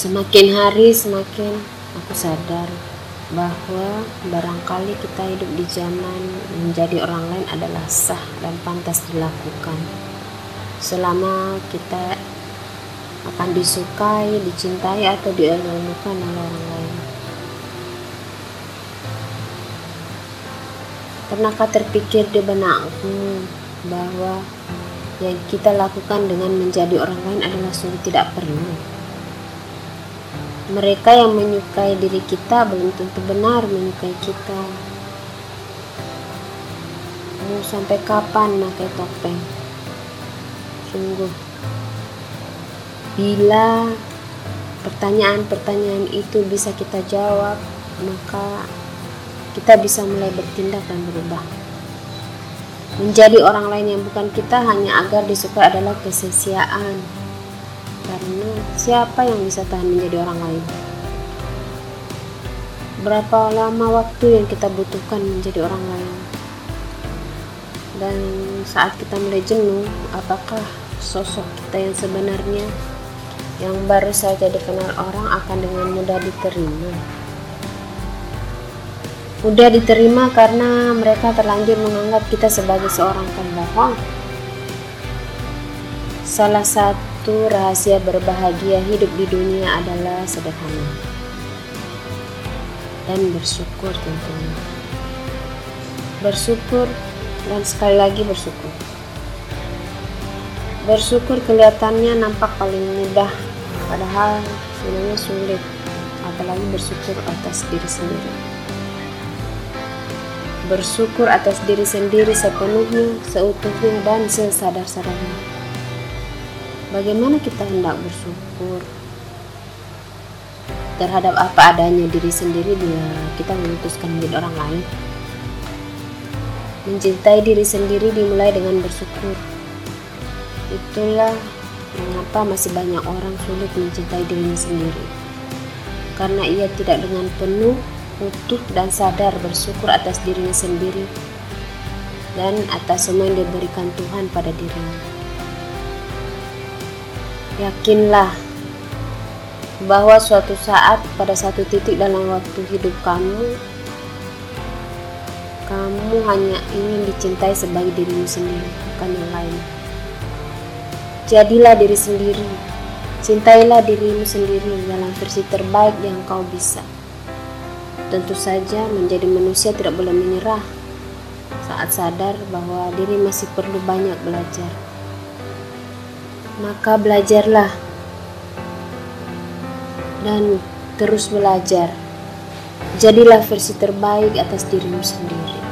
Semakin hari semakin aku sadar bahwa barangkali kita hidup di zaman menjadi orang lain adalah sah dan pantas dilakukan. Selama kita akan disukai, dicintai atau dielulukan oleh orang lain. Pernahkah terpikir di benakmu bahwa yang kita lakukan dengan menjadi orang lain adalah sungguh tidak perlu? Mereka yang menyukai diri kita belum tentu benar menyukai kita. Mau sampai kapan pakai topeng? Sungguh. Bila pertanyaan-pertanyaan itu bisa kita jawab, maka kita bisa mulai bertindak dan berubah. Menjadi orang lain yang bukan kita hanya agar disukai adalah kesia-siaan karena siapa yang bisa tahan menjadi orang lain? Berapa lama waktu yang kita butuhkan menjadi orang lain? Dan saat kita mulai jenuh, apakah sosok kita yang sebenarnya yang baru saja dikenal orang akan dengan mudah diterima? Mudah diterima karena mereka terlanjur menganggap kita sebagai seorang pembohong. Salah satu satu rahasia berbahagia hidup di dunia adalah sederhana dan bersyukur tentunya. Bersyukur dan sekali lagi bersyukur. Bersyukur kelihatannya nampak paling mudah, padahal sebenarnya sulit, apalagi bersyukur atas diri sendiri. Bersyukur atas diri sendiri sepenuhnya, seutuhnya, dan sesadar-sadarnya bagaimana kita hendak bersyukur terhadap apa adanya diri sendiri bila kita memutuskan menjadi orang lain. Mencintai diri sendiri dimulai dengan bersyukur. Itulah mengapa masih banyak orang sulit mencintai dirinya sendiri. Karena ia tidak dengan penuh, utuh, dan sadar bersyukur atas dirinya sendiri dan atas semua yang diberikan Tuhan pada dirinya. Yakinlah bahwa suatu saat pada satu titik dalam waktu hidup kamu kamu hanya ingin dicintai sebagai dirimu sendiri, bukan yang lain. Jadilah diri sendiri, cintailah dirimu sendiri dalam versi terbaik yang kau bisa. Tentu saja menjadi manusia tidak boleh menyerah saat sadar bahwa diri masih perlu banyak belajar maka belajarlah dan terus belajar. Jadilah versi terbaik atas dirimu sendiri.